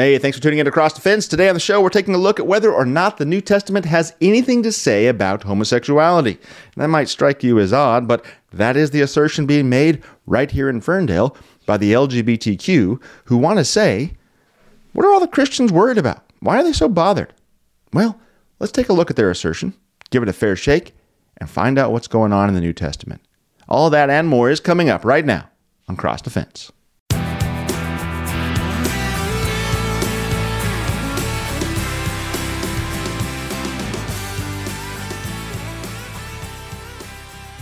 Hey, thanks for tuning in to Cross Defense. Today on the show, we're taking a look at whether or not the New Testament has anything to say about homosexuality. That might strike you as odd, but that is the assertion being made right here in Ferndale by the LGBTQ who want to say, what are all the Christians worried about? Why are they so bothered? Well, let's take a look at their assertion, give it a fair shake, and find out what's going on in the New Testament. All that and more is coming up right now on Cross Defense.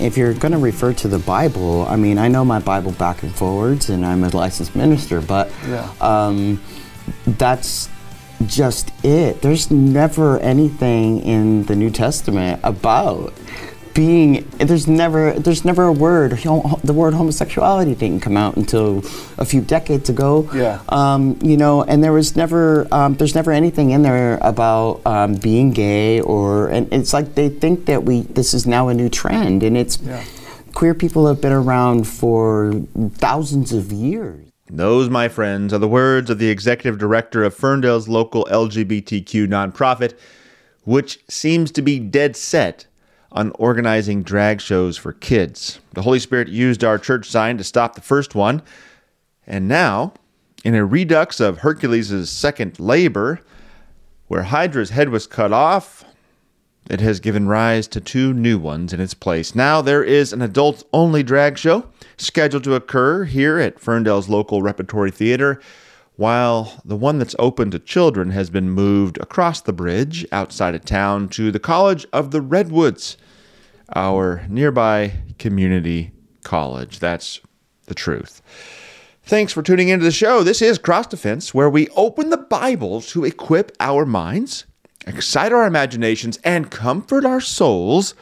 If you're going to refer to the Bible, I mean, I know my Bible back and forwards, and I'm a licensed minister, but Yeah. um, that's just it. There's never anything in the New Testament about being. There's never. There's never a word. The word homosexuality didn't come out until a few decades ago. Yeah. Um, you know, and there was never. Um, there's never anything in there about um, being gay or. And it's like they think that we. This is now a new trend, and it's. Yeah. Queer people have been around for thousands of years. Those, my friends, are the words of the executive director of Ferndale's local LGBTQ nonprofit, which seems to be dead set on organizing drag shows for kids. The Holy Spirit used our church sign to stop the first one, and now, in a redux of Hercules' second labor, where Hydra's head was cut off, it has given rise to two new ones in its place. Now there is an adults only drag show scheduled to occur here at Ferndale's local repertory theater, while the one that's open to children has been moved across the bridge outside of town to the College of the Redwoods, our nearby community college. That's the truth. Thanks for tuning into the show. This is Cross Defense, where we open the Bible to equip our minds, excite our imaginations, and comfort our souls,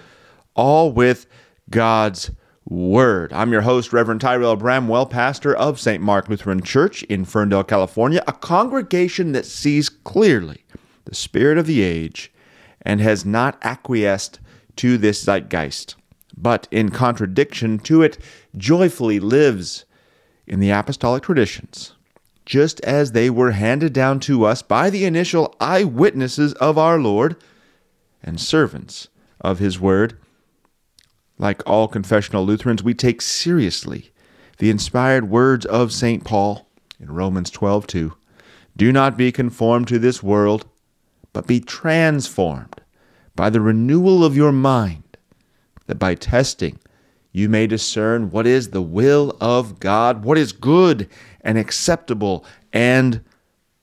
all with God's Word. I'm your host, Reverend Tyrel Bramwell, pastor of St. Mark Lutheran Church in Ferndale, California, a congregation that sees clearly the spirit of the age and has not acquiesced to this zeitgeist, but in contradiction to it, joyfully lives in the apostolic traditions, just as they were handed down to us by the initial eyewitnesses of our Lord and servants of his word. Like all confessional Lutherans, we take seriously the inspired words of St. Paul in Romans 12:2. Do not be conformed to this world, but be transformed by the renewal of your mind, that by testing you may discern what is the will of God, what is good and acceptable and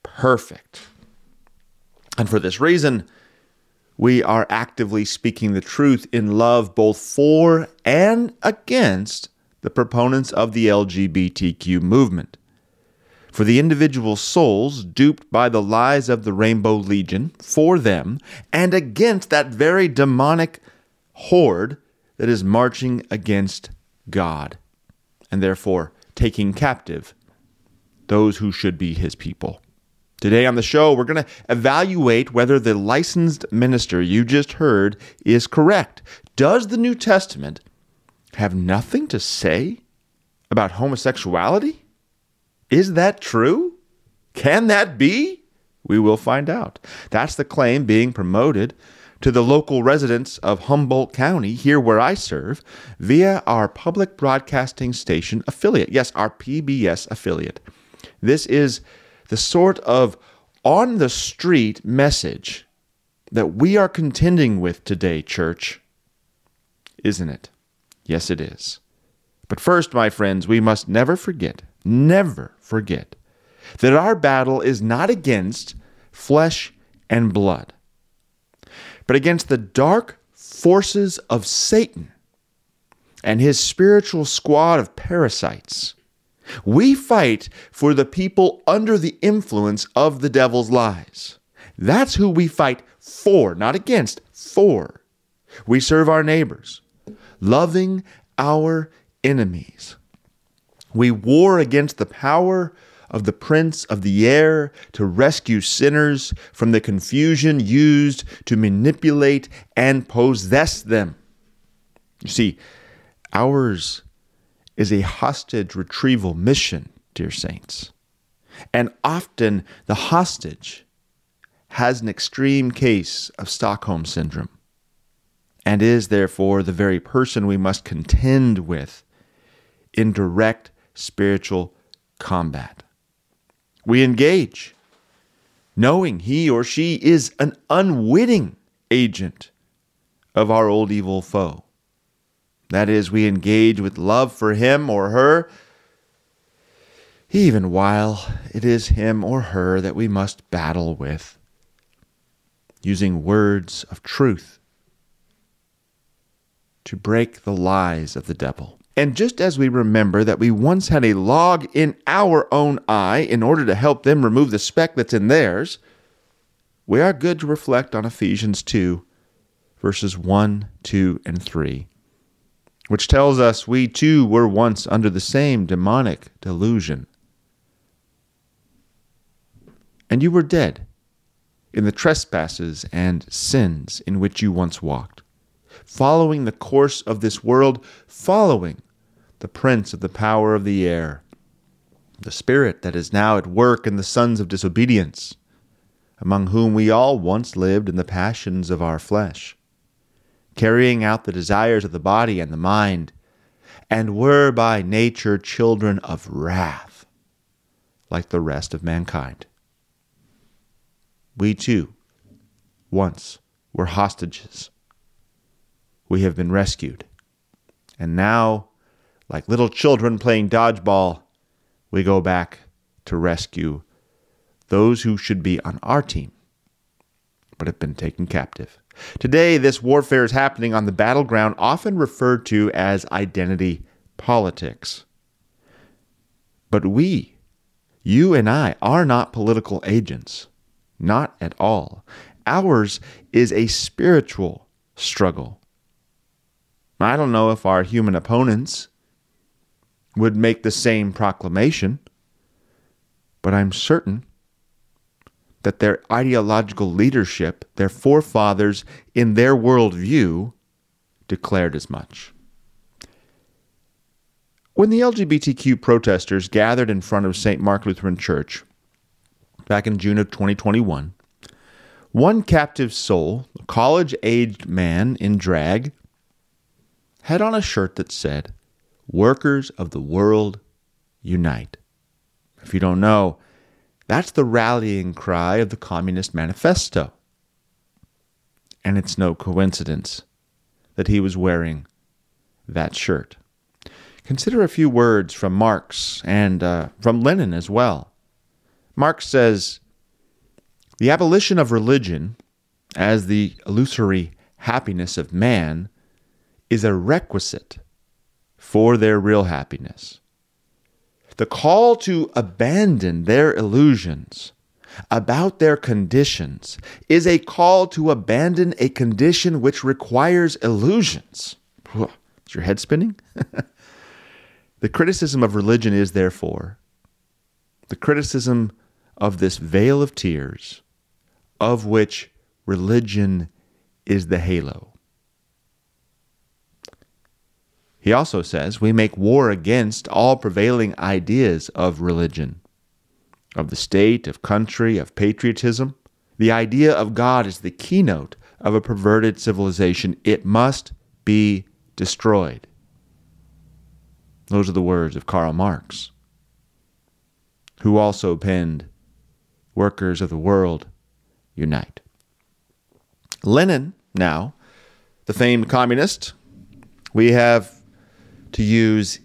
perfect. And for this reason, we are actively speaking the truth in love both for and against the proponents of the LGBTQ movement. For the individual souls duped by the lies of the Rainbow Legion, for them, and against that very demonic horde that is marching against God, and therefore taking captive those who should be his people. Today on the show, we're going to evaluate whether the licensed minister you just heard is correct. Does the New Testament have nothing to say about homosexuality? Is that true? Can that be? We will find out. That's the claim being promoted to the local residents of Humboldt County, here where I serve, via our public broadcasting station affiliate. Yes, our PBS affiliate. This is the sort of on the street message that we are contending with today, church. Isn't it? Yes, it is. But first, my friends, we must never forget, never forget, that our battle is not against flesh and blood, but against the dark forces of Satan and his spiritual squad of parasites. We fight for the people under the influence of the devil's lies. That's who we fight for, not against, for. We serve our neighbors, loving our enemies. We war against the power of the prince of the air to rescue sinners from the confusion used to manipulate and possess them. You see, ours is a hostage retrieval mission, dear saints. And often the hostage has an extreme case of Stockholm syndrome and is therefore the very person we must contend with in direct spiritual combat. We engage, knowing he or she is an unwitting agent of our old evil foe. That is, we engage with love for him or her, even while it is him or her that we must battle with, using words of truth to break the lies of the devil. And just as we remember that we once had a log in our own eye in order to help them remove the speck that's in theirs, we are good to reflect on Ephesians 2, verses 1, 2, and 3, which tells us we too were once under the same demonic delusion. And you were dead in the trespasses and sins in which you once walked following the course of this world, following the prince of the power of the air, the spirit that is now at work in the sons of disobedience, among whom we all once lived in the passions of our flesh, carrying out the desires of the body and the mind, and were by nature children of wrath, like the rest of mankind. We too, once, were hostages we have been rescued. And now, like little children playing dodgeball, we go back to rescue those who should be on our team, but have been taken captive. Today, this warfare is happening on the battleground, often referred to as identity politics. But we, you and I, are not political agents. Not at all. Ours is a spiritual struggle. I don't know if our human opponents would make the same proclamation, but I'm certain that their ideological leadership, their forefathers in their worldview, declared as much. When the LGBTQ protesters gathered in front of St. Mark Lutheran Church back in June of 2021, one captive soul, a college aged man in drag, had on a shirt that said, Workers of the World Unite. If you don't know, that's the rallying cry of the Communist Manifesto. And it's no coincidence that he was wearing that shirt. Consider a few words from Marx and uh, from Lenin as well. Marx says, The abolition of religion as the illusory happiness of man is a requisite for their real happiness. The call to abandon their illusions about their conditions is a call to abandon a condition which requires illusions. Is your head spinning? the criticism of religion is, therefore, the criticism of this vale of tears, of which religion is the halo. He also says we make war against all prevailing ideas of religion, of the state, of country, of patriotism. The idea of God is the keynote of a perverted civilization. It must be destroyed. Those are the words of Karl Marx, who also penned Workers of the World Unite. Lenin, now, the famed communist, we have to use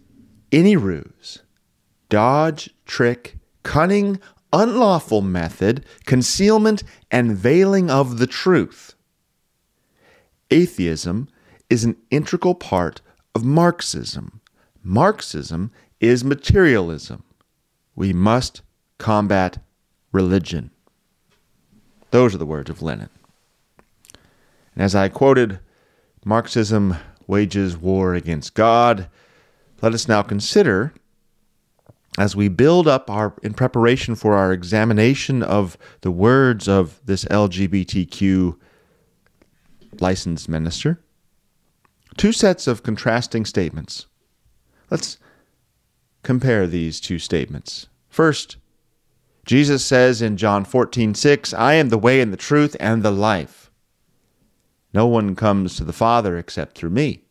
any ruse, dodge, trick, cunning, unlawful method, concealment, and veiling of the truth. Atheism is an integral part of Marxism. Marxism is materialism. We must combat religion. Those are the words of Lenin. And as I quoted, Marxism wages war against God. Let us now consider, as we build up our in preparation for our examination of the words of this LGBTQ licensed minister, two sets of contrasting statements. Let's compare these two statements. First, Jesus says in John 14, 6, I am the way and the truth and the life. No one comes to the Father except through me.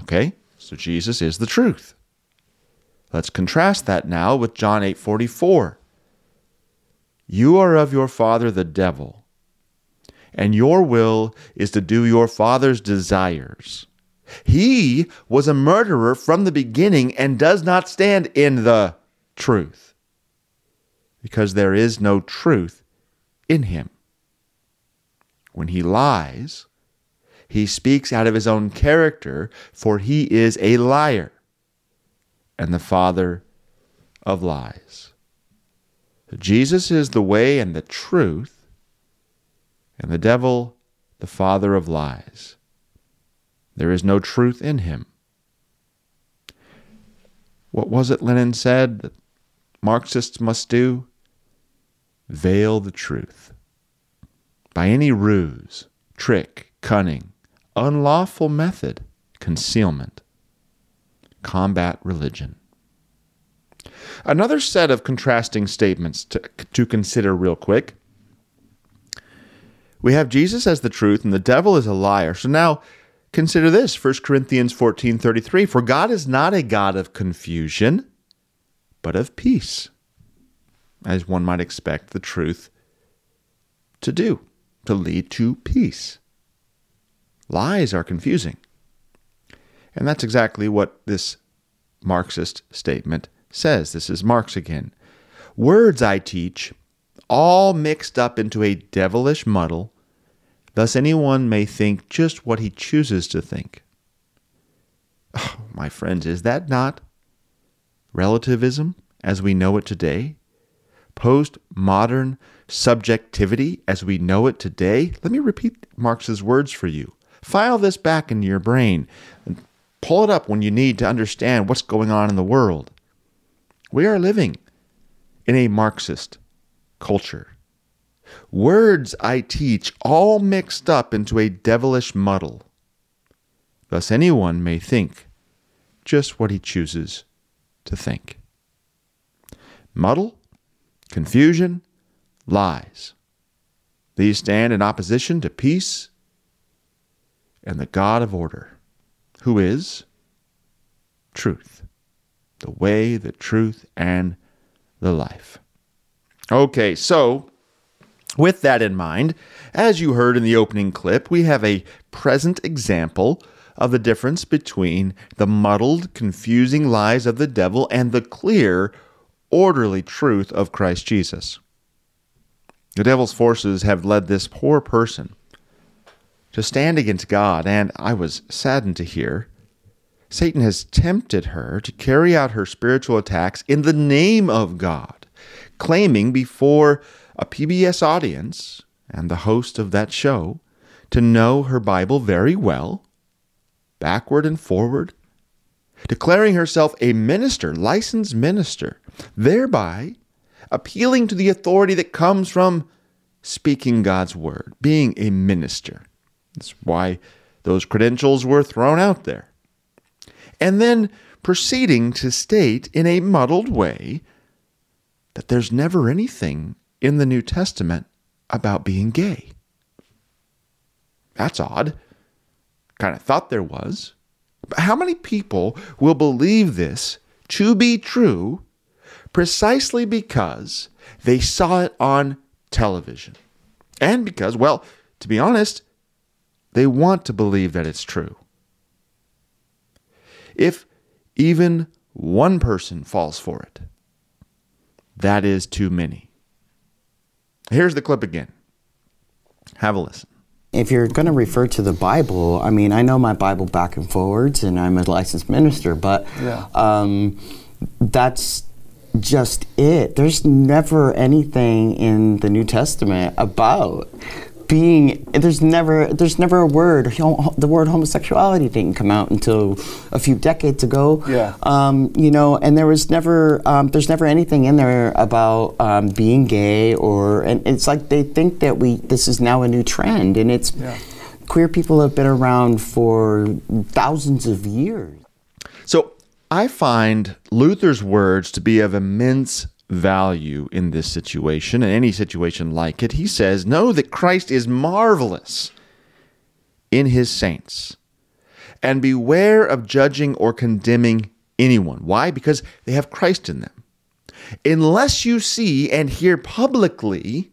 Okay, so Jesus is the truth. Let's contrast that now with John 8, 44. You are of your father the devil, and your will is to do your father's desires. He was a murderer from the beginning and does not stand in the truth, because there is no truth in him. When he lies, he speaks out of his own character, for he is a liar and the father of lies. Jesus is the way and the truth, and the devil the father of lies. There is no truth in him. What was it Lenin said that Marxists must do? Veil the truth. By any ruse, trick, cunning, unlawful method, concealment, combat religion. Another set of contrasting statements to, to consider, real quick. We have Jesus as the truth and the devil is a liar. So now consider this 1 Corinthians 14 33. For God is not a God of confusion, but of peace, as one might expect the truth to do, to lead to peace. Lies are confusing. And that's exactly what this Marxist statement says. This is Marx again. Words I teach, all mixed up into a devilish muddle, thus anyone may think just what he chooses to think. Oh, my friends, is that not relativism as we know it today? Postmodern subjectivity as we know it today? Let me repeat Marx's words for you. File this back into your brain and pull it up when you need to understand what's going on in the world. We are living in a Marxist culture. Words I teach all mixed up into a devilish muddle. Thus, anyone may think just what he chooses to think. Muddle, confusion, lies. These stand in opposition to peace and the God of order, who is truth the way, the truth, and the life. Okay, so with that in mind, as you heard in the opening clip, we have a present example of the difference between the muddled, confusing lies of the devil and the clear, orderly truth of Christ Jesus. The devil's forces have led this poor person to stand against God, and I was saddened to hear Satan has tempted her to carry out her spiritual attacks in the name of God, claiming before a PBS audience and the host of that show to know her Bible very well, backward and forward, declaring herself a minister, licensed minister, thereby appealing to the authority that comes from speaking God's word, being a minister. That's why those credentials were thrown out there and then proceeding to state in a muddled way that there's never anything in the New Testament about being gay. That's odd. Kind of thought there was. But how many people will believe this to be true precisely because they saw it on television? And because, well, to be honest, they want to believe that it's true. If even one person falls for it, that is too many. Here's the clip again. Have a listen. If you're going to refer to the Bible, I mean, I know my Bible back and forwards, and I'm a licensed minister, but yeah. um, that's just it. There's never anything in the New Testament about being there's never there's never a word the word homosexuality didn't come out until a few decades ago yeah um, you know and there was never um, there's never anything in there about um, being gay or and it's like they think that we this is now a new trend and it's yeah. queer people have been around for thousands of years so I find Luther's words to be of immense value in this situation and any situation like it. He says, Know that Christ is marvelous in his saints, and beware of judging or condemning anyone. Why? Because they have Christ in them. Unless you see and hear publicly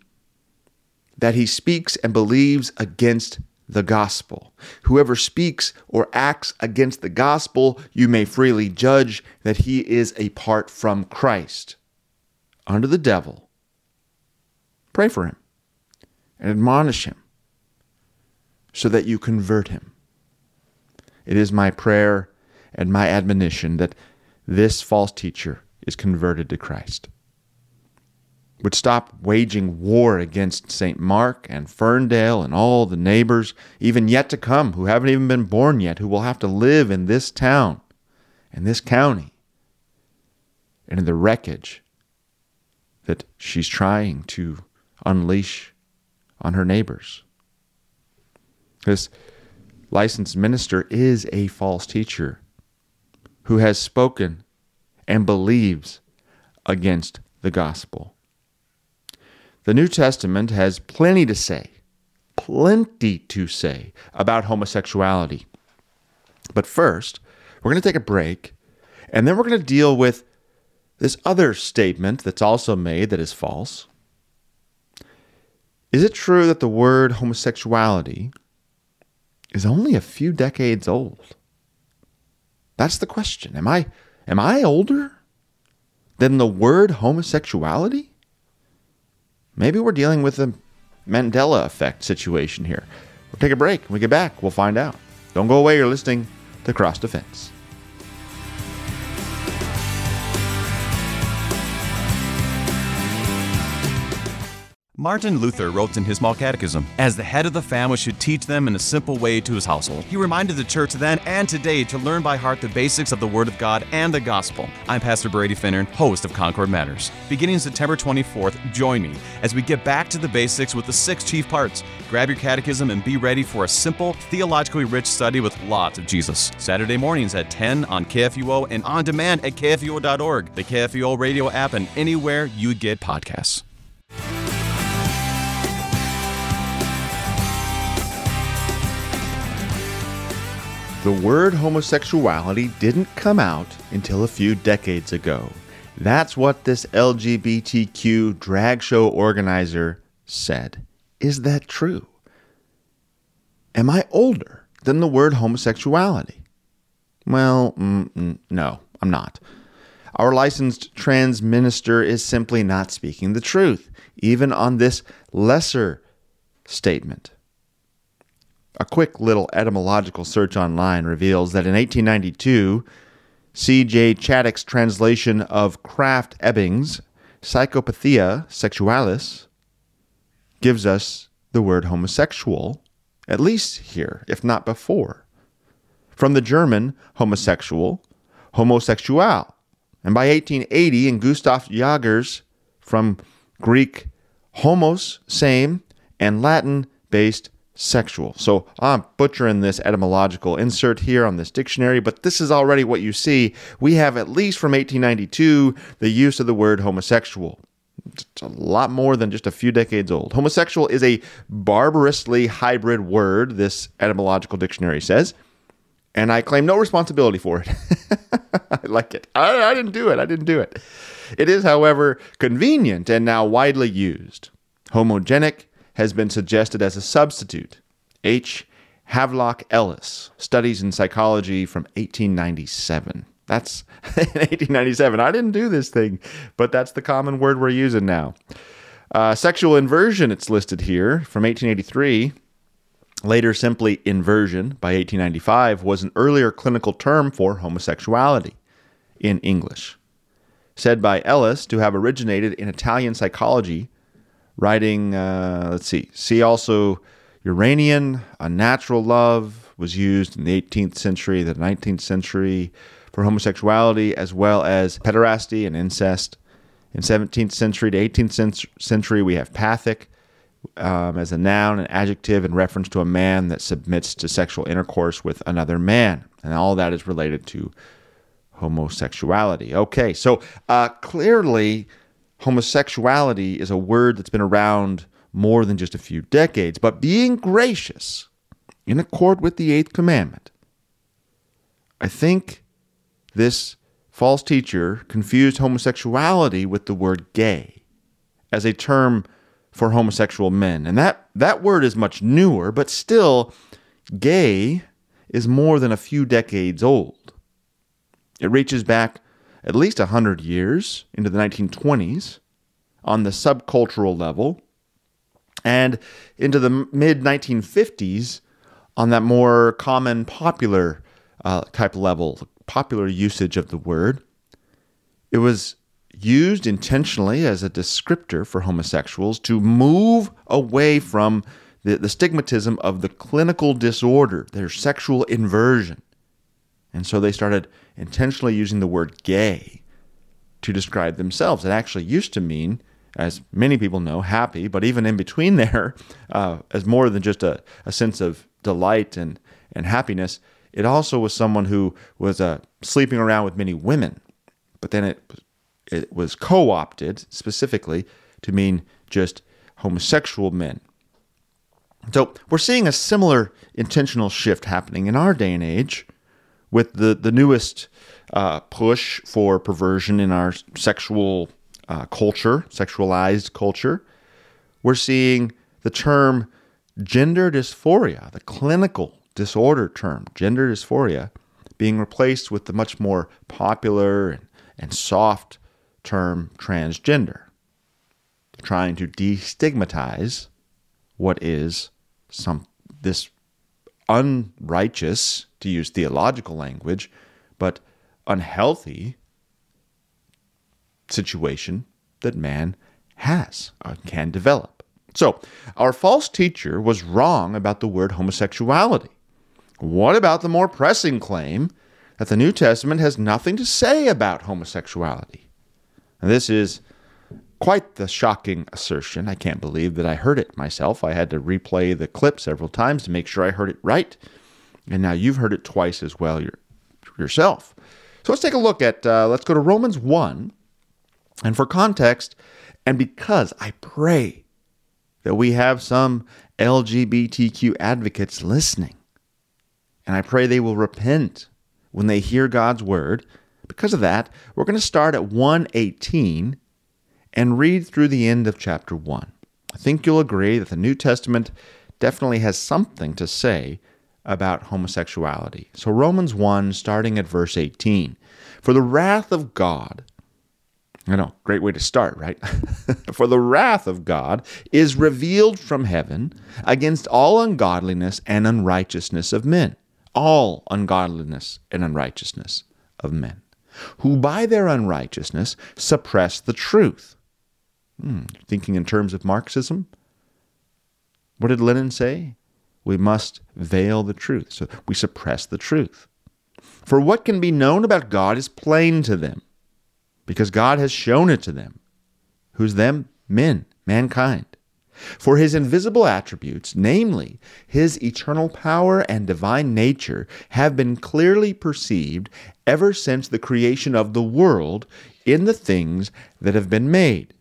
that he speaks and believes against the gospel. Whoever speaks or acts against the gospel, you may freely judge that he is apart from Christ, under the devil. Pray for him and admonish him so that you convert him. It is my prayer and my admonition that this false teacher is converted to Christ would stop waging war against St. Mark and Ferndale and all the neighbors, even yet to come, who haven't even been born yet, who will have to live in this town and this county and in the wreckage that she's trying to unleash on her neighbors. This licensed minister is a false teacher who has spoken and believes against the gospel. The New Testament has plenty to say, plenty to say about homosexuality. But first, we're going to take a break, and then we're going to deal with this other statement that's also made that is false. Is it true that the word homosexuality is only a few decades old? That's the question. Am I am I older than the word homosexuality? Maybe we're dealing with a Mandela effect situation here. We'll take a break. When we get back, we'll find out. Don't go away. You're listening to Cross Defense. Martin Luther wrote in his small catechism, as the head of the family should teach them in a simple way to his household. He reminded the church then and today to learn by heart the basics of the Word of God and the Gospel. I'm Pastor Brady Finnern, host of Concord Matters. Beginning September 24th, join me as we get back to the basics with the six chief parts. Grab your catechism and be ready for a simple, theologically rich study with lots of Jesus. Saturday mornings at 10 on KFUO and on demand at KFUO.org, the KFUO radio app, and anywhere you get podcasts. The word homosexuality didn't come out until a few decades ago. That's what this LGBTQ drag show organizer said. Is that true? Am I older than the word homosexuality? Well, mm, mm, no, I'm not. Our licensed trans minister is simply not speaking the truth, even on this lesser statement. A quick little etymological search online reveals that in 1892, C.J. Chaddock's translation of Krafft Ebing's Psychopathia Sexualis gives us the word homosexual, at least here, if not before. From the German homosexual, homosexual. And by 1880, in Gustav Jager's from Greek homos, same, and Latin based sexual. So I'm butchering this etymological insert here on this dictionary, but this is already what you see. We have, at least from 1892, the use of the word homosexual. It's a lot more than just a few decades old. Homosexual is a barbarously hybrid word, this etymological dictionary says, and I claim no responsibility for it. I like it. I, I didn't do it. I didn't do it. It is, however, convenient and now widely used. Homogenic has been suggested as a substitute. H. Havelock Ellis, Studies in Psychology from 1897. That's 1897. I didn't do this thing, but that's the common word we're using now. Uh, sexual inversion, it's listed here from 1883. Later, simply inversion by 1895 was an earlier clinical term for homosexuality in English. Said by Ellis to have originated in Italian psychology writing, uh, let's see, see also Uranian, a natural love was used in the 18th century, the 19th century for homosexuality, as well as pederasty and incest. In 17th century to 18th century, we have pathic um, as a noun and adjective in reference to a man that submits to sexual intercourse with another man. And all that is related to homosexuality. Okay, so uh, clearly homosexuality is a word that's been around more than just a few decades, but being gracious in accord with the eighth commandment. I think this false teacher confused homosexuality with the word gay as a term for homosexual men. And that, that word is much newer, but still, gay is more than a few decades old. It reaches back at least 100 years into the 1920s on the subcultural level and into the mid 1950s on that more common popular uh, type level, popular usage of the word. It was used intentionally as a descriptor for homosexuals to move away from the, the stigmatism of the clinical disorder, their sexual inversion. And so they started intentionally using the word gay to describe themselves. It actually used to mean, as many people know, happy, but even in between there, uh, as more than just a, a sense of delight and, and happiness, it also was someone who was uh, sleeping around with many women. But then it, it was co opted specifically to mean just homosexual men. So we're seeing a similar intentional shift happening in our day and age with the, the newest uh, push for perversion in our sexual uh, culture, sexualized culture. We're seeing the term gender dysphoria, the clinical disorder term, gender dysphoria, being replaced with the much more popular and, and soft term transgender, trying to destigmatize what is some this unrighteous, to use theological language, but unhealthy situation that man has, uh, can develop. So, our false teacher was wrong about the word homosexuality. What about the more pressing claim that the New Testament has nothing to say about homosexuality? And this is quite the shocking assertion. I can't believe that I heard it myself. I had to replay the clip several times to make sure I heard it right. And now you've heard it twice as well yourself. So let's take a look at, uh, let's go to Romans 1. And for context, and because I pray that we have some LGBTQ advocates listening, and I pray they will repent when they hear God's word. Because of that, we're going to start at 118 and read through the end of chapter 1. I think you'll agree that the New Testament definitely has something to say about homosexuality. So, Romans 1, starting at verse 18. For the wrath of God, I know, great way to start, right? For the wrath of God is revealed from heaven against all ungodliness and unrighteousness of men all ungodliness and unrighteousness of men, who by their unrighteousness suppress the truth. Hmm, thinking in terms of Marxism? What did Lenin say? We must veil the truth. So we suppress the truth. For what can be known about God is plain to them, because God has shown it to them. Who's them? Men, mankind. For his invisible attributes, namely his eternal power and divine nature, have been clearly perceived ever since the creation of the world in the things that have been made.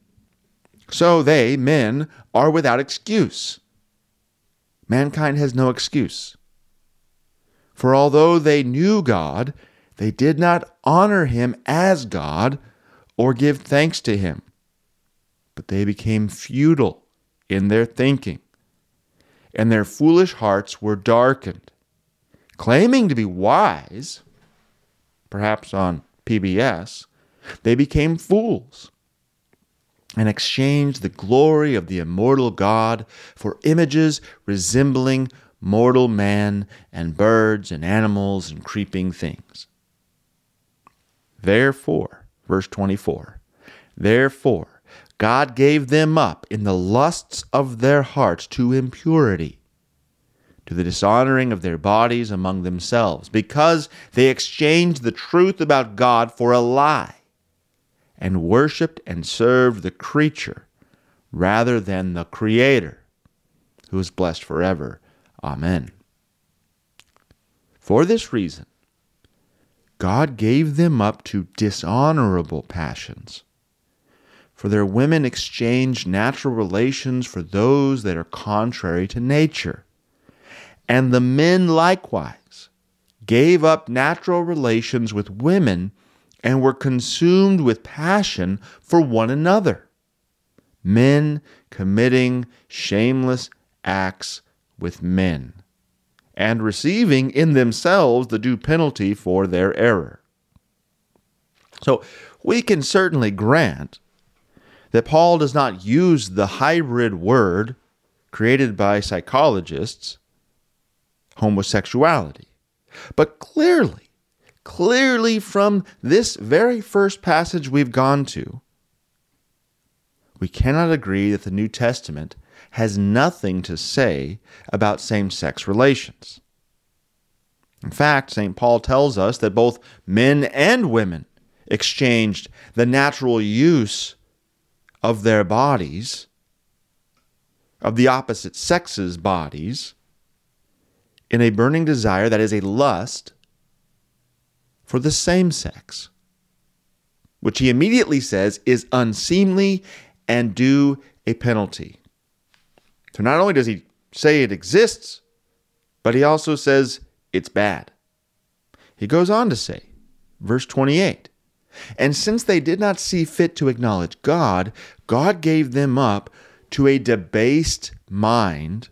So they, men, are without excuse. Mankind has no excuse. For although they knew God, they did not honor him as God or give thanks to him, but they became futile in their thinking, and their foolish hearts were darkened. Claiming to be wise, perhaps on PBS, they became fools and exchanged the glory of the immortal God for images resembling mortal man and birds and animals and creeping things. Therefore, verse 24, therefore, God gave them up in the lusts of their hearts to impurity, to the dishonoring of their bodies among themselves, because they exchanged the truth about God for a lie, and worshiped and served the creature rather than the Creator, who is blessed forever. Amen. For this reason, God gave them up to dishonorable passions For their women exchanged natural relations for those that are contrary to nature. And the men likewise gave up natural relations with women and were consumed with passion for one another. Men committing shameless acts with men and receiving in themselves the due penalty for their error. So we can certainly grant that Paul does not use the hybrid word created by psychologists, homosexuality. But clearly, clearly from this very first passage we've gone to, we cannot agree that the New Testament has nothing to say about same sex relations. In fact, St. Paul tells us that both men and women exchanged the natural use of their bodies, of the opposite sex's bodies, in a burning desire that is a lust for the same sex, which he immediately says is unseemly and due a penalty. So not only does he say it exists, but he also says it's bad. He goes on to say, verse 28 And since they did not see fit to acknowledge God, God gave them up to a debased mind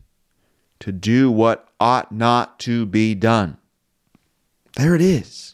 to do what ought not to be done. There it is.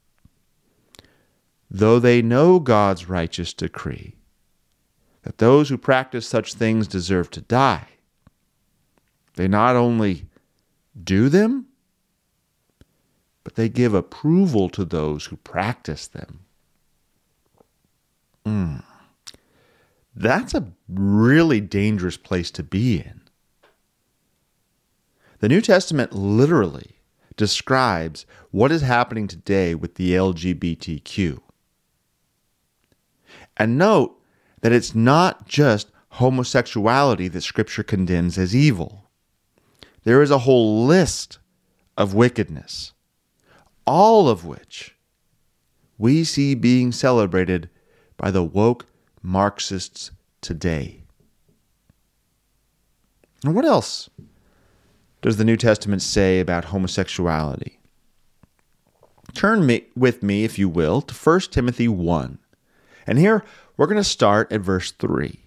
Though they know God's righteous decree, that those who practice such things deserve to die, they not only do them, but they give approval to those who practice them. Mm. That's a really dangerous place to be in. The New Testament literally describes what is happening today with the LGBTQ. And note that it's not just homosexuality that Scripture condemns as evil. There is a whole list of wickedness, all of which we see being celebrated by the woke Marxists today. And what else does the New Testament say about homosexuality? Turn me, with me, if you will, to 1 Timothy 1. And here we're going to start at verse 3.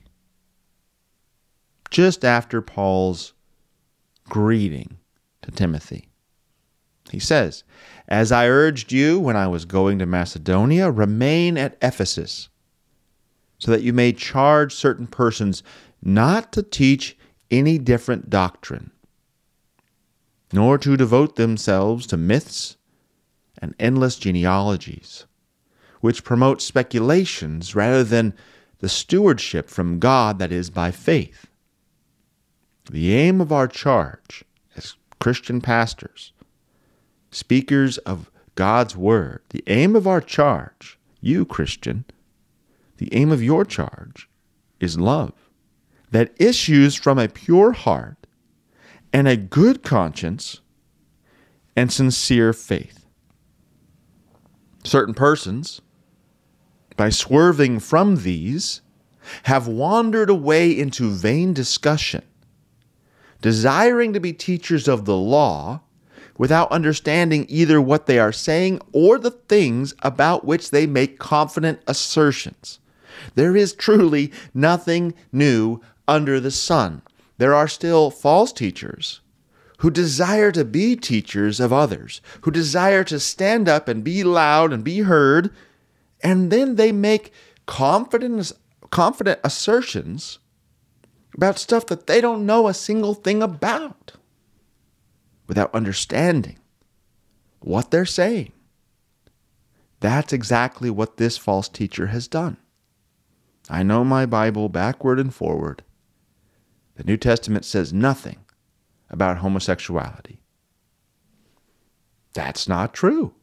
Just after Paul's greeting to Timothy. He says, As I urged you when I was going to Macedonia, remain at Ephesus, so that you may charge certain persons not to teach any different doctrine, nor to devote themselves to myths and endless genealogies, which promote speculations rather than the stewardship from God that is by faith. The aim of our charge as Christian pastors, speakers of God's Word, the aim of our charge, you Christian, the aim of your charge is love that issues from a pure heart and a good conscience and sincere faith. Certain persons, by swerving from these, have wandered away into vain discussion desiring to be teachers of the law without understanding either what they are saying or the things about which they make confident assertions. There is truly nothing new under the sun. There are still false teachers who desire to be teachers of others, who desire to stand up and be loud and be heard, and then they make confident, confident assertions about stuff that they don't know a single thing about without understanding what they're saying. That's exactly what this false teacher has done. I know my Bible backward and forward. The New Testament says nothing about homosexuality. That's not true.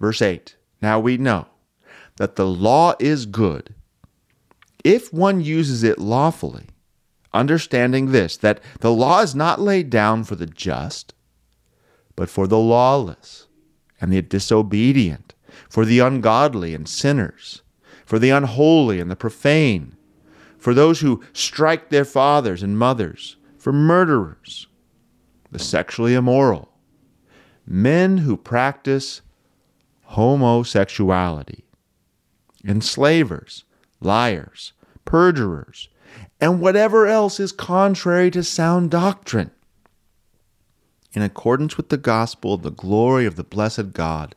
Verse 8 Now we know that the law is good. If one uses it lawfully, understanding this, that the law is not laid down for the just, but for the lawless and the disobedient, for the ungodly and sinners, for the unholy and the profane, for those who strike their fathers and mothers, for murderers, the sexually immoral, men who practice homosexuality, enslavers, liars, perjurers, and whatever else is contrary to sound doctrine. In accordance with the gospel of the glory of the blessed God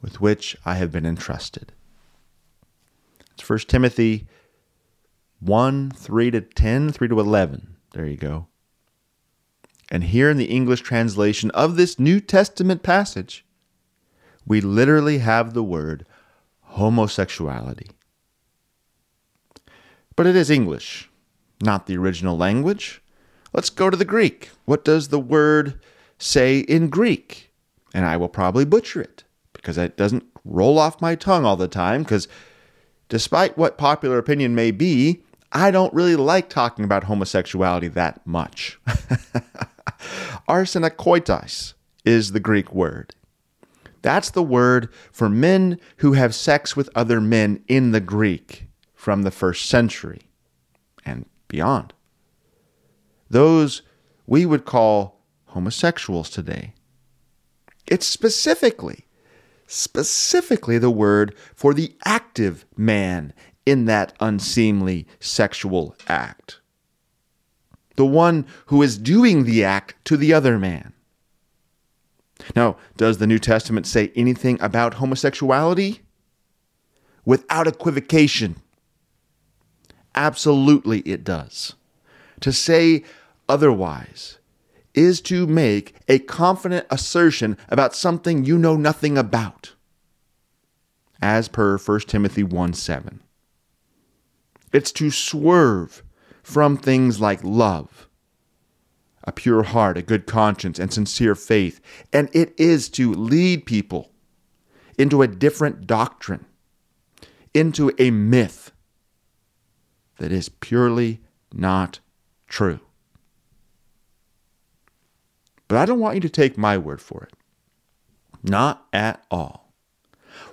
with which I have been entrusted. It's 1 Timothy 1 3 to 10, 3 to 11. There you go. And here in the English translation of this New Testament passage, we literally have the word homosexuality. But it is English, not the original language. Let's go to the Greek. What does the word say in Greek? And I will probably butcher it because it doesn't roll off my tongue all the time. Because despite what popular opinion may be, I don't really like talking about homosexuality that much. Arsenokoitos is the Greek word. That's the word for men who have sex with other men in the Greek from the first century and beyond. Those we would call homosexuals today. It's specifically, specifically the word for the active man in that unseemly sexual act. The one who is doing the act to the other man. Now, does the New Testament say anything about homosexuality? Without equivocation. Absolutely, it does. To say otherwise is to make a confident assertion about something you know nothing about, as per 1 Timothy 1 7. It's to swerve from things like love, a pure heart, a good conscience, and sincere faith, and it is to lead people into a different doctrine, into a myth that is purely not true. But I don't want you to take my word for it. Not at all.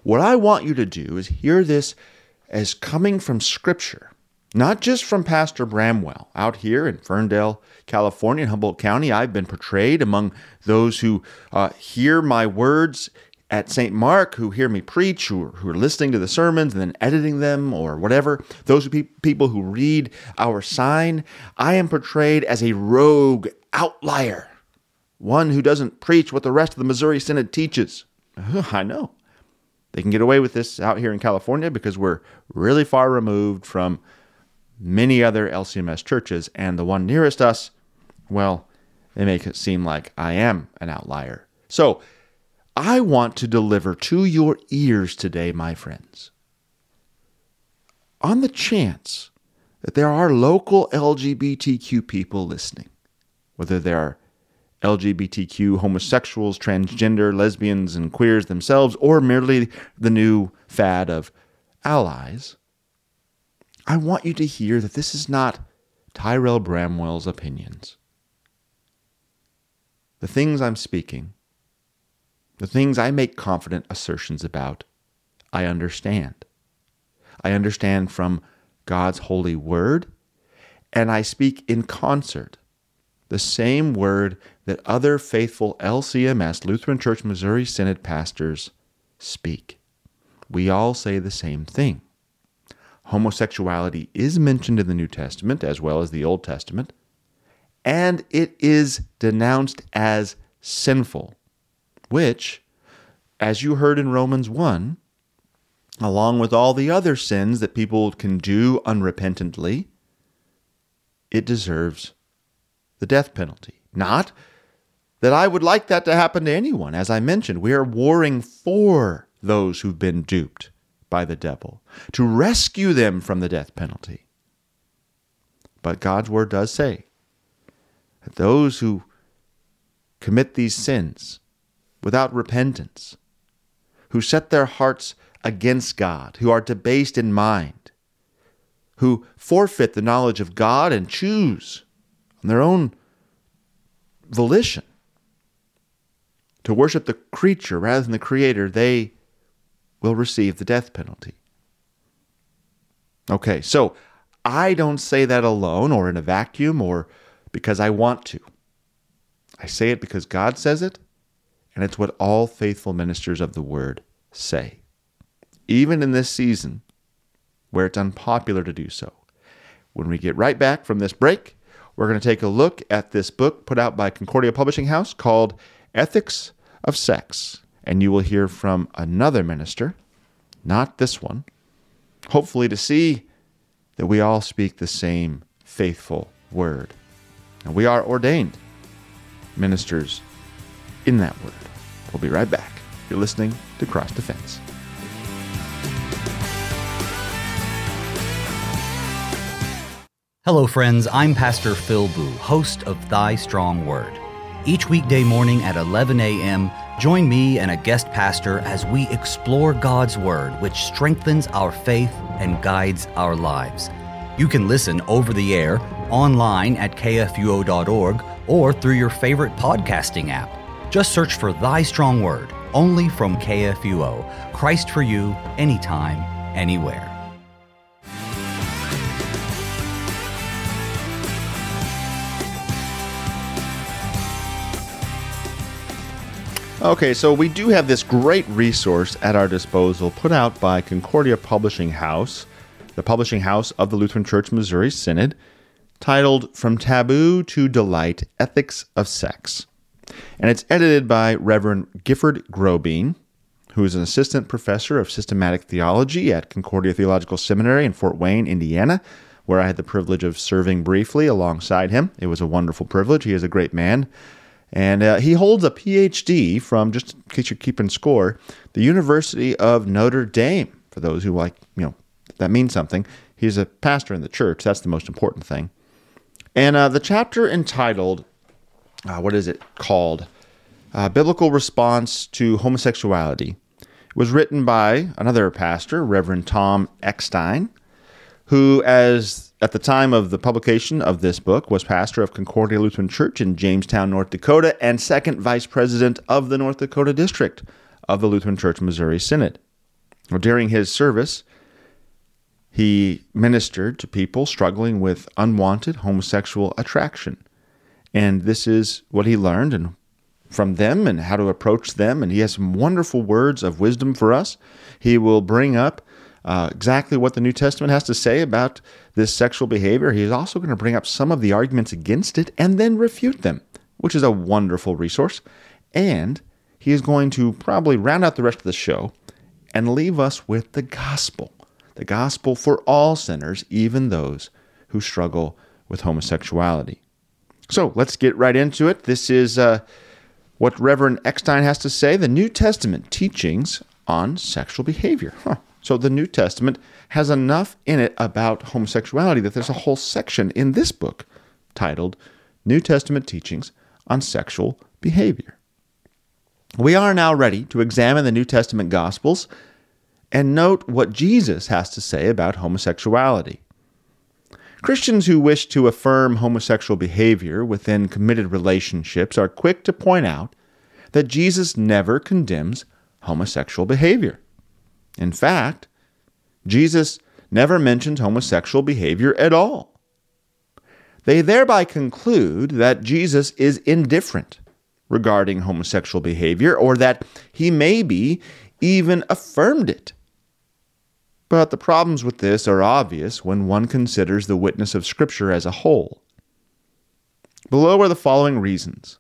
What I want you to do is hear this as coming from Scripture, not just from Pastor Bramwell. Out here in Ferndale, California, in Humboldt County, I've been portrayed among those who uh, hear my words at St. Mark who hear me preach, who, who are listening to the sermons and then editing them or whatever, those pe- people who read our sign, I am portrayed as a rogue outlier, one who doesn't preach what the rest of the Missouri Synod teaches. I know. They can get away with this out here in California because we're really far removed from many other LCMS churches, and the one nearest us, well, they make it seem like I am an outlier. So, I want to deliver to your ears today, my friends, on the chance that there are local LGBTQ people listening, whether they are LGBTQ homosexuals, transgender, lesbians, and queers themselves, or merely the new fad of allies, I want you to hear that this is not Tyrel Bramwell's opinions. The things I'm speaking the things I make confident assertions about, I understand. I understand from God's holy word, and I speak in concert the same word that other faithful LCMS, Lutheran Church Missouri Synod pastors, speak. We all say the same thing. Homosexuality is mentioned in the New Testament as well as the Old Testament, and it is denounced as sinful which, as you heard in Romans 1, along with all the other sins that people can do unrepentantly, it deserves the death penalty. Not that I would like that to happen to anyone. As I mentioned, we are warring for those who've been duped by the devil, to rescue them from the death penalty. but God's word does say that those who commit these sins without repentance, who set their hearts against God, who are debased in mind, who forfeit the knowledge of God and choose on their own volition to worship the creature rather than the creator, they will receive the death penalty. Okay, so I don't say that alone or in a vacuum or because I want to. I say it because God says it, and it's what all faithful ministers of the word say. Even in this season where it's unpopular to do so. When we get right back from this break, we're going to take a look at this book put out by Concordia Publishing House called Ethics of Sex. And you will hear from another minister, not this one, hopefully to see that we all speak the same faithful word. And we are ordained ministers in that word. We'll be right back. You're listening to Cross Defense. Hello, friends. I'm Pastor Phil Booe, host of Thy Strong Word. Each weekday morning at 11 a.m., join me and a guest pastor as we explore God's Word, which strengthens our faith and guides our lives. You can listen over the air, online at kfuo.org, or through your favorite podcasting app. Just search for Thy Strong Word, only from KFUO. Christ for you, anytime, anywhere. Okay, so we do have this great resource at our disposal put out by Concordia Publishing House, the publishing house of the Lutheran Church Missouri Synod, titled From Taboo to Delight Ethics of Sex. And it's edited by Reverend Gifford Grobien, who is an assistant professor of systematic theology at Concordia Theological Seminary in Fort Wayne, Indiana, where I had the privilege of serving briefly alongside him. It was a wonderful privilege. He is a great man. And uh, he holds a PhD from, just in case you're keeping score, the University of Notre Dame. For those who like, you know, that means something. He's a pastor in the church. That's the most important thing. And uh, the chapter entitled, uh, what is it called? Uh, Biblical Response to Homosexuality was written by another pastor, Reverend Tom Eckstein, who, as at the time of the publication of this book, was pastor of Concordia Lutheran Church in Jamestown, North Dakota, and second vice president of the North Dakota District of the Lutheran Church Missouri Synod. During his service, he ministered to people struggling with unwanted homosexual attraction. And this is what he learned and from them and how to approach them. And he has some wonderful words of wisdom for us. He will bring up uh, exactly what the New Testament has to say about this sexual behavior. He's also going to bring up some of the arguments against it and then refute them, which is a wonderful resource. And he is going to probably round out the rest of the show and leave us with the gospel the gospel for all sinners, even those who struggle with homosexuality. So let's get right into it. This is uh, what Reverend Eckstein has to say the New Testament teachings on sexual behavior. Huh. So the New Testament has enough in it about homosexuality that there's a whole section in this book titled New Testament Teachings on Sexual Behavior. We are now ready to examine the New Testament Gospels and note what Jesus has to say about homosexuality. Christians who wish to affirm homosexual behavior within committed relationships are quick to point out that Jesus never condemns homosexual behavior. In fact, Jesus never mentions homosexual behavior at all. They thereby conclude that Jesus is indifferent regarding homosexual behavior or that he maybe even affirmed it but the problems with this are obvious when one considers the witness of Scripture as a whole. Below are the following reasons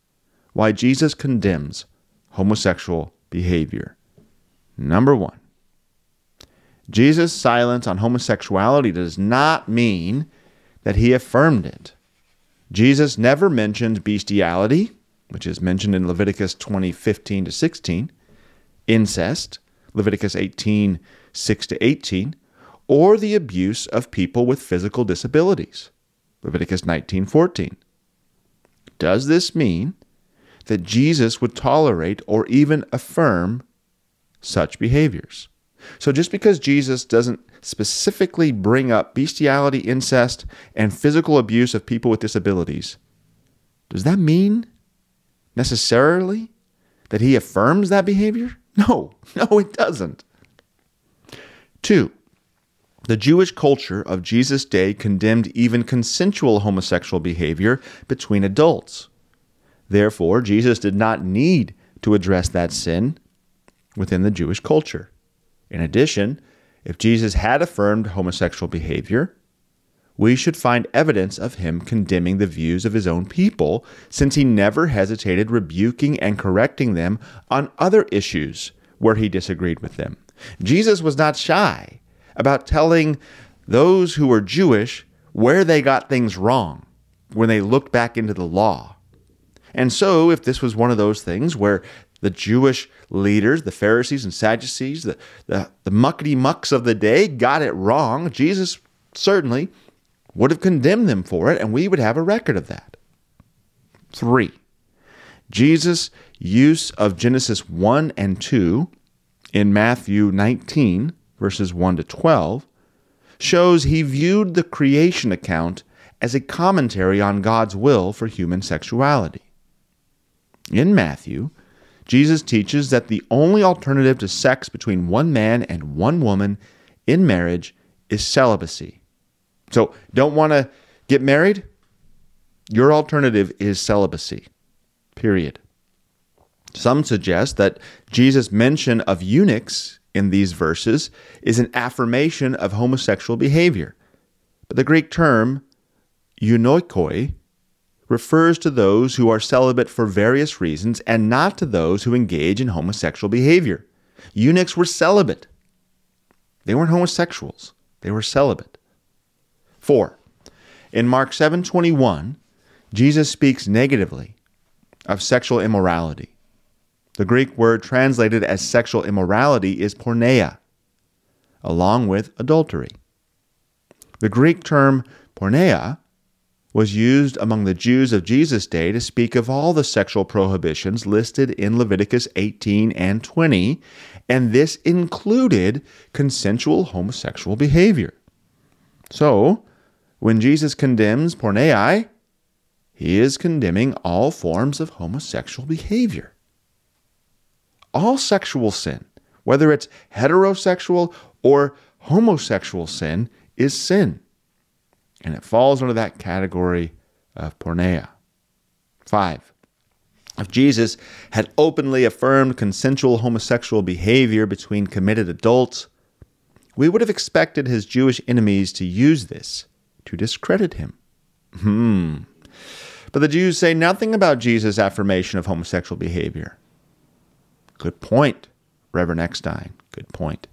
why Jesus condemns homosexual behavior. Number one, Jesus' silence on homosexuality does not mean that he affirmed it. Jesus never mentioned bestiality, which is mentioned in Leviticus 20, 15 to 16, incest, Leviticus 18, 6 to 18, or the abuse of people with physical disabilities, Leviticus 19:14. Does this mean that Jesus would tolerate or even affirm such behaviors? So just because Jesus doesn't specifically bring up bestiality, incest, and physical abuse of people with disabilities, does that mean necessarily that he affirms that behavior? No, no, it doesn't. Two, the Jewish culture of Jesus' day condemned even consensual homosexual behavior between adults. Therefore, Jesus did not need to address that sin within the Jewish culture. In addition, if Jesus had affirmed homosexual behavior, we should find evidence of him condemning the views of his own people, since he never hesitated rebuking and correcting them on other issues where he disagreed with them. Jesus was not shy about telling those who were Jewish where they got things wrong when they looked back into the law. And so, if this was one of those things where the Jewish leaders, the Pharisees and Sadducees, the, the, the muckety mucks of the day got it wrong, Jesus certainly would have condemned them for it, and we would have a record of that. Three, Jesus' use of Genesis 1 and 2 in Matthew 19, verses 1 to 12, shows he viewed the creation account as a commentary on God's will for human sexuality. In Matthew, Jesus teaches that the only alternative to sex between one man and one woman in marriage is celibacy. So, don't want to get married? Your alternative is celibacy. Period. Some suggest that Jesus' mention of eunuchs in these verses is an affirmation of homosexual behavior. But the Greek term eunuchoi refers to those who are celibate for various reasons and not to those who engage in homosexual behavior. Eunuchs were celibate. They weren't homosexuals. They were celibate. 4. In Mark 7:21, Jesus speaks negatively of sexual immorality. The Greek word translated as sexual immorality is porneia, along with adultery. The Greek term porneia was used among the Jews of Jesus' day to speak of all the sexual prohibitions listed in Leviticus 18 and 20, and this included consensual homosexual behavior. So, when Jesus condemns pornei, he is condemning all forms of homosexual behavior. All sexual sin, whether it's heterosexual or homosexual sin, is sin. And it falls under that category of porneia. Five, if Jesus had openly affirmed consensual homosexual behavior between committed adults, we would have expected his Jewish enemies to use this to discredit him. Hmm. But the Jews say nothing about Jesus' affirmation of homosexual behavior. Good point, Reverend Eckstein. Good point.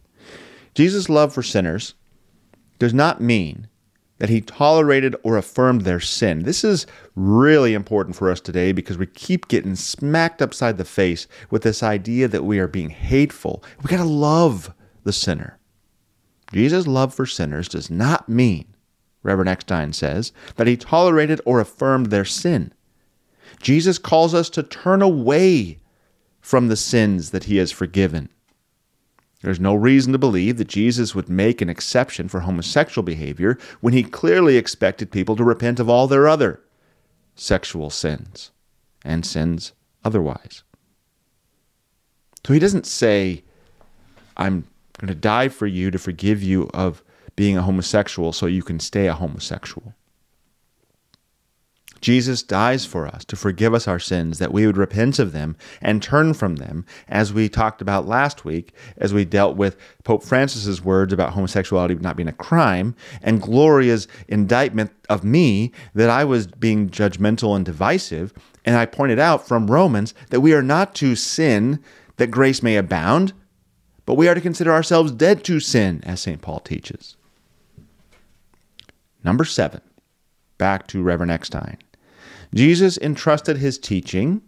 Jesus' love for sinners does not mean that he tolerated or affirmed their sin. This is really important for us today because we keep getting smacked upside the face with this idea that we are being hateful. We got to love the sinner. Jesus' love for sinners does not mean Reverend Eckstein says, that he tolerated or affirmed their sin. Jesus calls us to turn away from the sins that he has forgiven. There's no reason to believe that Jesus would make an exception for homosexual behavior when he clearly expected people to repent of all their other sexual sins and sins otherwise. So he doesn't say, I'm going to die for you to forgive you of being a homosexual so you can stay a homosexual. Jesus dies for us to forgive us our sins, that we would repent of them and turn from them, as we talked about last week, as we dealt with Pope Francis's words about homosexuality not being a crime, and Gloria's indictment of me that I was being judgmental and divisive. And I pointed out from Romans that we are not to sin that grace may abound, but we are to consider ourselves dead to sin, as St. Paul teaches. Number seven, back to Reverend Eckstein. Jesus entrusted his teaching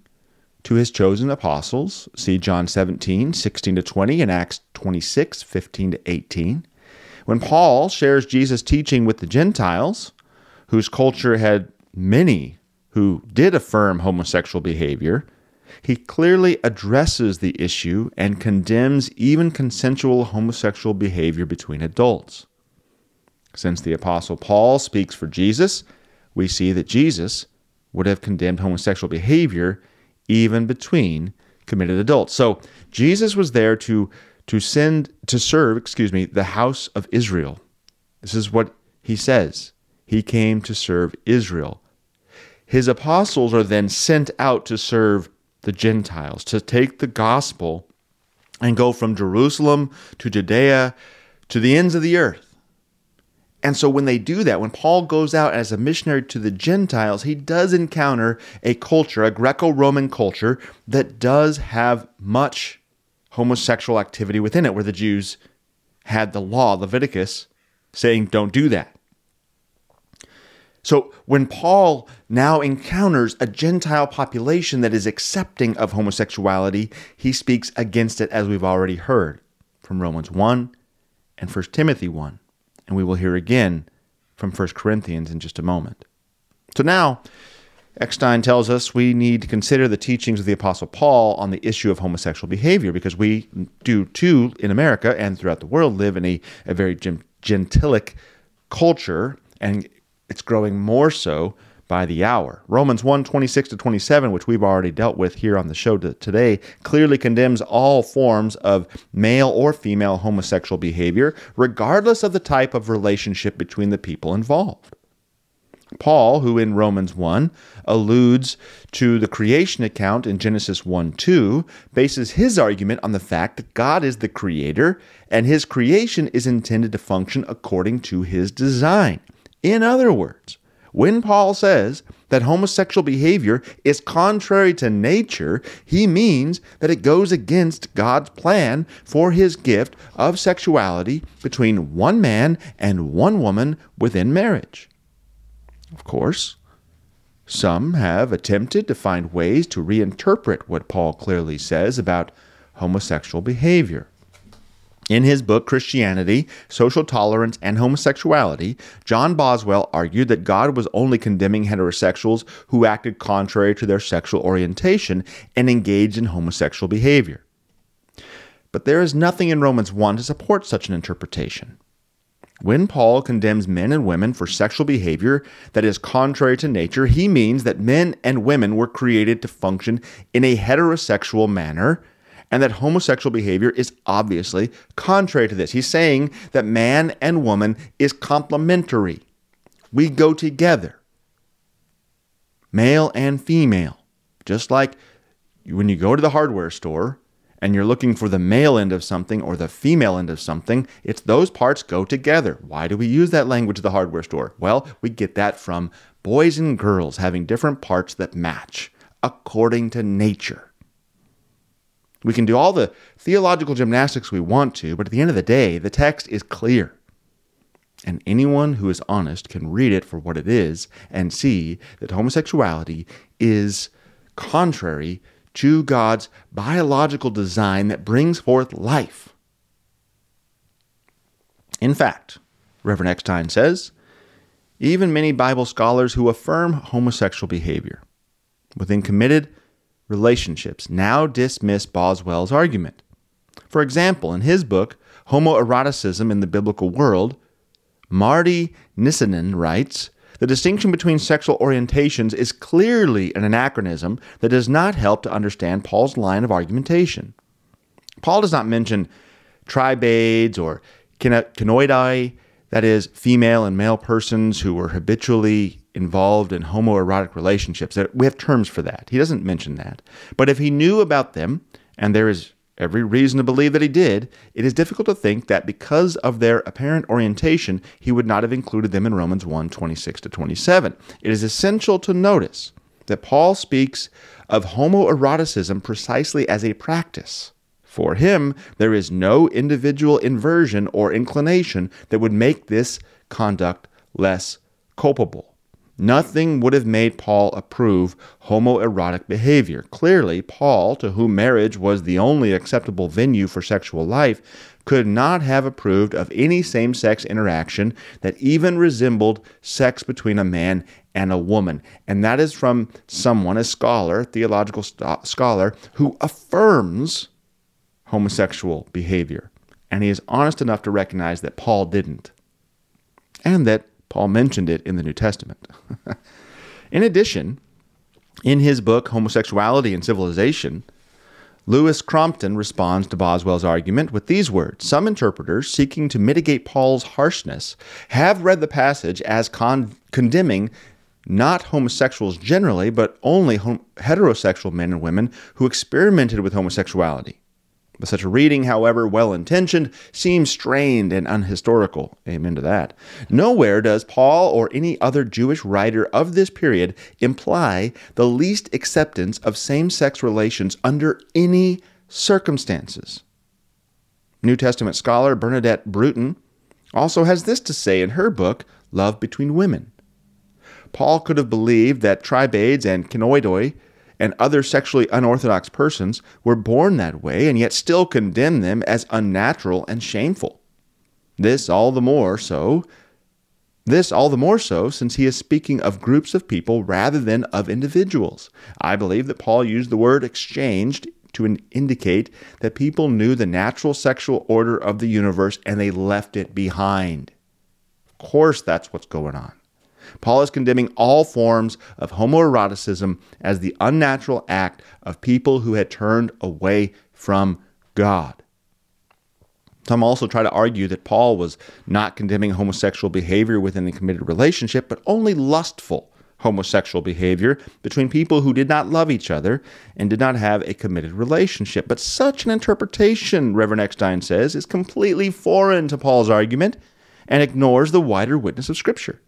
to his chosen apostles. See John 17, 16 to 20, and Acts 26, 15 to 18. When Paul shares Jesus' teaching with the Gentiles, whose culture had many who did affirm homosexual behavior, he clearly addresses the issue and condemns even consensual homosexual behavior between adults. Since the Apostle Paul speaks for Jesus, we see that Jesus would have condemned homosexual behavior even between committed adults. So Jesus was there to to send to serve, excuse me, the house of Israel. This is what he says. He came to serve Israel. His apostles are then sent out to serve the Gentiles, to take the gospel and go from Jerusalem to Judea to the ends of the earth. And so when they do that, when Paul goes out as a missionary to the Gentiles, he does encounter a culture, a Greco Roman culture, that does have much homosexual activity within it, where the Jews had the law, Leviticus, saying, don't do that. So when Paul now encounters a Gentile population that is accepting of homosexuality, he speaks against it, as we've already heard from Romans 1 and 1 Timothy 1 and we will hear again from 1 Corinthians in just a moment. So now, Eckstein tells us we need to consider the teachings of the Apostle Paul on the issue of homosexual behavior because we do too in America and throughout the world live in a, a very gentilic culture, and it's growing more so by the hour. Romans 1 26 to 27, which we've already dealt with here on the show today, clearly condemns all forms of male or female homosexual behavior, regardless of the type of relationship between the people involved. Paul, who in Romans 1 alludes to the creation account in Genesis 1 2, bases his argument on the fact that God is the creator and his creation is intended to function according to his design. In other words, when Paul says that homosexual behavior is contrary to nature, he means that it goes against God's plan for his gift of sexuality between one man and one woman within marriage. Of course, some have attempted to find ways to reinterpret what Paul clearly says about homosexual behavior. In his book, Christianity, Social Tolerance, and Homosexuality, John Boswell argued that God was only condemning heterosexuals who acted contrary to their sexual orientation and engaged in homosexual behavior. But there is nothing in Romans 1 to support such an interpretation. When Paul condemns men and women for sexual behavior that is contrary to nature, he means that men and women were created to function in a heterosexual manner and that homosexual behavior is obviously contrary to this. He's saying that man and woman is complementary. We go together, male and female. Just like when you go to the hardware store and you're looking for the male end of something or the female end of something, it's those parts go together. Why do we use that language at the hardware store? Well, we get that from boys and girls having different parts that match according to nature. We can do all the theological gymnastics we want to, but at the end of the day, the text is clear. And anyone who is honest can read it for what it is and see that homosexuality is contrary to God's biological design that brings forth life. In fact, Reverend Eckstein says, even many Bible scholars who affirm homosexual behavior within committed relationships now dismiss Boswell's argument. For example, in his book, Homoeroticism in the Biblical World, Martti Nissinen writes The distinction between sexual orientations is clearly an anachronism that does not help to understand Paul's line of argumentation. Paul does not mention tribades or koinonia, that is, female and male persons who were habitually involved in homoerotic relationships. We have terms for that. He doesn't mention that. But if he knew about them, and there is every reason to believe that he did, it is difficult to think that because of their apparent orientation, he would not have included them in Romans 1 26 to 27. It is essential to notice that Paul speaks of homoeroticism precisely as a practice. For him, there is no individual inversion or inclination that would make this conduct less culpable. Nothing would have made Paul approve homoerotic behavior. Clearly, Paul, to whom marriage was the only acceptable venue for sexual life, could not have approved of any same sex interaction that even resembled sex between a man and a woman. And that is from someone, a scholar, theological st- scholar, who affirms homosexual behavior. And he is honest enough to recognize that Paul didn't, and that Paul mentioned it in the New Testament. in addition, in his book, Homosexuality and Civilization, Louis Crompton responds to Boswell's argument with these words Some interpreters, seeking to mitigate Paul's harshness, have read the passage as con- condemning not homosexuals generally, but only hom- heterosexual men and women who experimented with homosexuality. But such a reading, however well intentioned, seems strained and unhistorical. Amen to that. Nowhere does Paul or any other Jewish writer of this period imply the least acceptance of same sex relations under any circumstances. New Testament scholar Bernadette Brooten also has this to say in her book, Love Between Women. Paul could have believed that tribades and kinaidoi and other sexually unorthodox persons were born that way and yet still condemn them as unnatural and shameful. This all the more so. This all the more so since he is speaking of groups of people rather than of individuals. I believe that Paul used the word exchanged to indicate that people knew the natural sexual order of the universe and they left it behind. Of course, that's what's going on. Paul is condemning all forms of homoeroticism as the unnatural act of people who had turned away from God. Some also try to argue that Paul was not condemning homosexual behavior within a committed relationship, but only lustful homosexual behavior between people who did not love each other and did not have a committed relationship. But such an interpretation, Reverend Eckstein says, is completely foreign to Paul's argument and ignores the wider witness of Scripture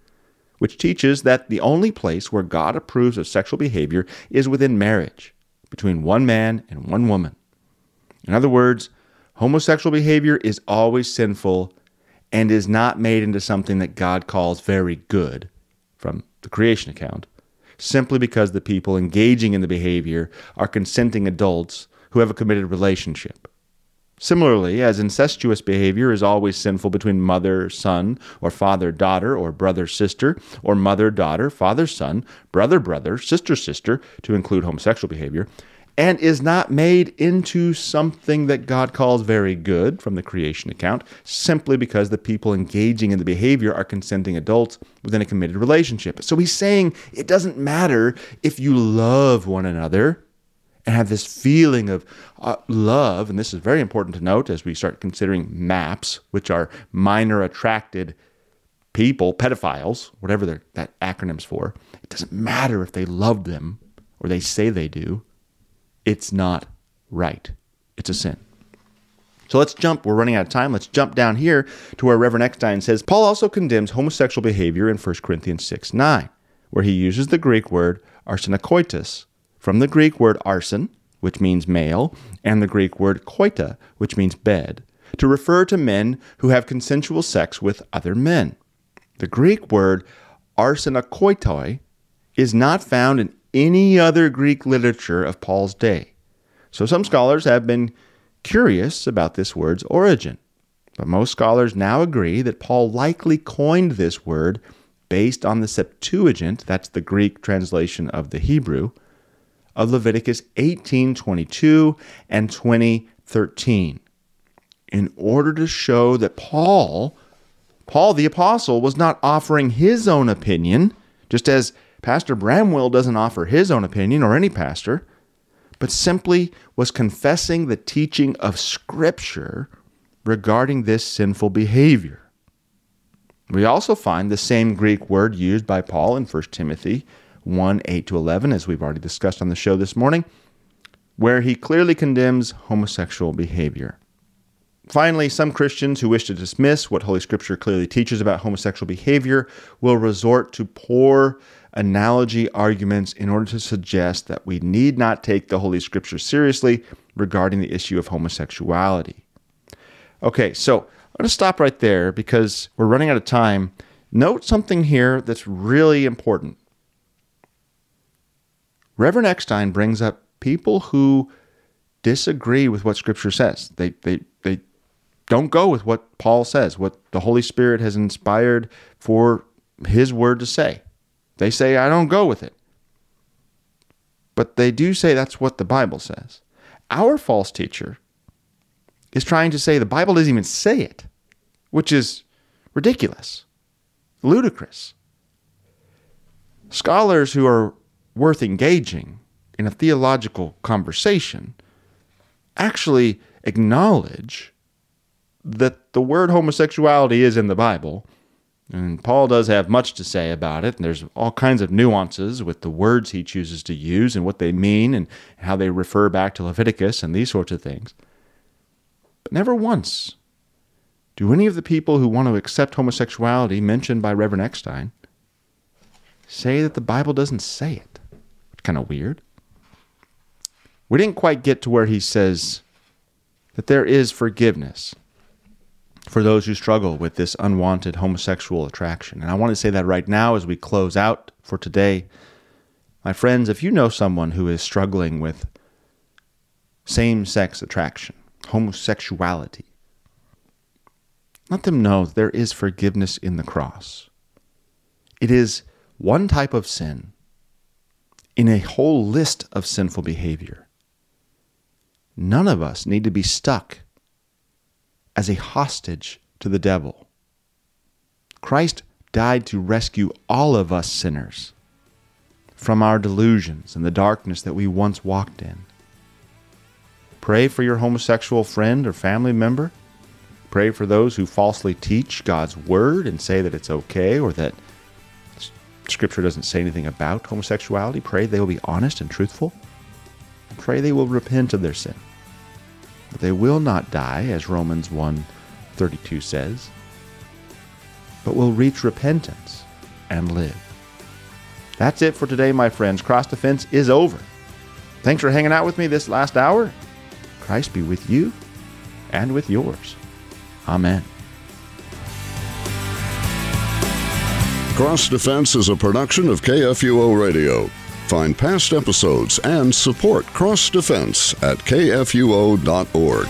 which teaches that the only place where God approves of sexual behavior is within marriage between one man and one woman. In other words, homosexual behavior is always sinful and is not made into something that God calls very good from the creation account, simply because the people engaging in the behavior are consenting adults who have a committed relationship. Similarly, as incestuous behavior is always sinful between mother, son, or father, daughter, or brother, sister, or mother, daughter, father, son, brother, brother, sister, sister, to include homosexual behavior, and is not made into something that God calls very good from the creation account, simply because the people engaging in the behavior are consenting adults within a committed relationship. So he's saying it doesn't matter if you love one another and have this feeling of uh, love. And this is very important to note as we start considering MAPS, which are minor attracted people, pedophiles, whatever that acronym's for. It doesn't matter if they love them or they say they do. It's not right. It's a sin. So let's jump. We're running out of time. Let's jump down here to where Reverend Eckstein says Paul also condemns homosexual behavior in 1 Corinthians 6 9, where he uses the Greek word arsenokoitos, from the Greek word arsen, which means male, and the Greek word koita, which means bed, to refer to men who have consensual sex with other men. The Greek word arsenokoitoi is not found in any other Greek literature of Paul's day. So some scholars have been curious about this word's origin. But most scholars now agree that Paul likely coined this word based on the Septuagint, that's the Greek translation of the Hebrew, of Leviticus 18:22 and 20:13 in order to show that Paul Paul the apostle was not offering his own opinion just as Pastor Bramwell doesn't offer his own opinion or any pastor but simply was confessing the teaching of scripture regarding this sinful behavior. We also find the same Greek word used by Paul in 1 Timothy 1 8 to 11, as we've already discussed on the show this morning, where he clearly condemns homosexual behavior. Finally, some Christians who wish to dismiss what Holy Scripture clearly teaches about homosexual behavior will resort to poor analogy arguments in order to suggest that we need not take the Holy Scripture seriously regarding the issue of homosexuality. Okay, so I'm going to stop right there because we're running out of time. Note something here that's really important Reverend Eckstein brings up people who disagree with what Scripture says. They, they, they don't go with what Paul says, what the Holy Spirit has inspired for his word to say. They say, I don't go with it. But they do say that's what the Bible says. Our false teacher is trying to say the Bible doesn't even say it, which is ridiculous, ludicrous. Scholars who are worth engaging in a theological conversation actually acknowledge that the word homosexuality is in the Bible. And Paul does have much to say about it. And there's all kinds of nuances with the words he chooses to use and what they mean and how they refer back to Leviticus and these sorts of things. But never once do any of the people who want to accept homosexuality mentioned by Reverend Eckstein say that the Bible doesn't say it. Kind of weird. We didn't quite get to where he says that there is forgiveness for those who struggle with this unwanted homosexual attraction. And I want to say that right now as we close out for today. My friends, if you know someone who is struggling with same sex attraction, homosexuality, let them know there is forgiveness in the cross. It is one type of sin in a whole list of sinful behavior. None of us need to be stuck as a hostage to the devil. Christ died to rescue all of us sinners from our delusions and the darkness that we once walked in. Pray for your homosexual friend or family member. Pray for those who falsely teach God's word and say that it's okay or that Scripture doesn't say anything about homosexuality. Pray they will be honest and truthful. Pray they will repent of their sin. But they will not die, as Romans 1:32 says, but will reach repentance and live. That's it for today, my friends. Cross Defense is over. Thanks for hanging out with me this last hour. Christ be with you and with yours. Amen. Cross Defense is a production of KFUO Radio. Find past episodes and support Cross Defense at kfuo.org.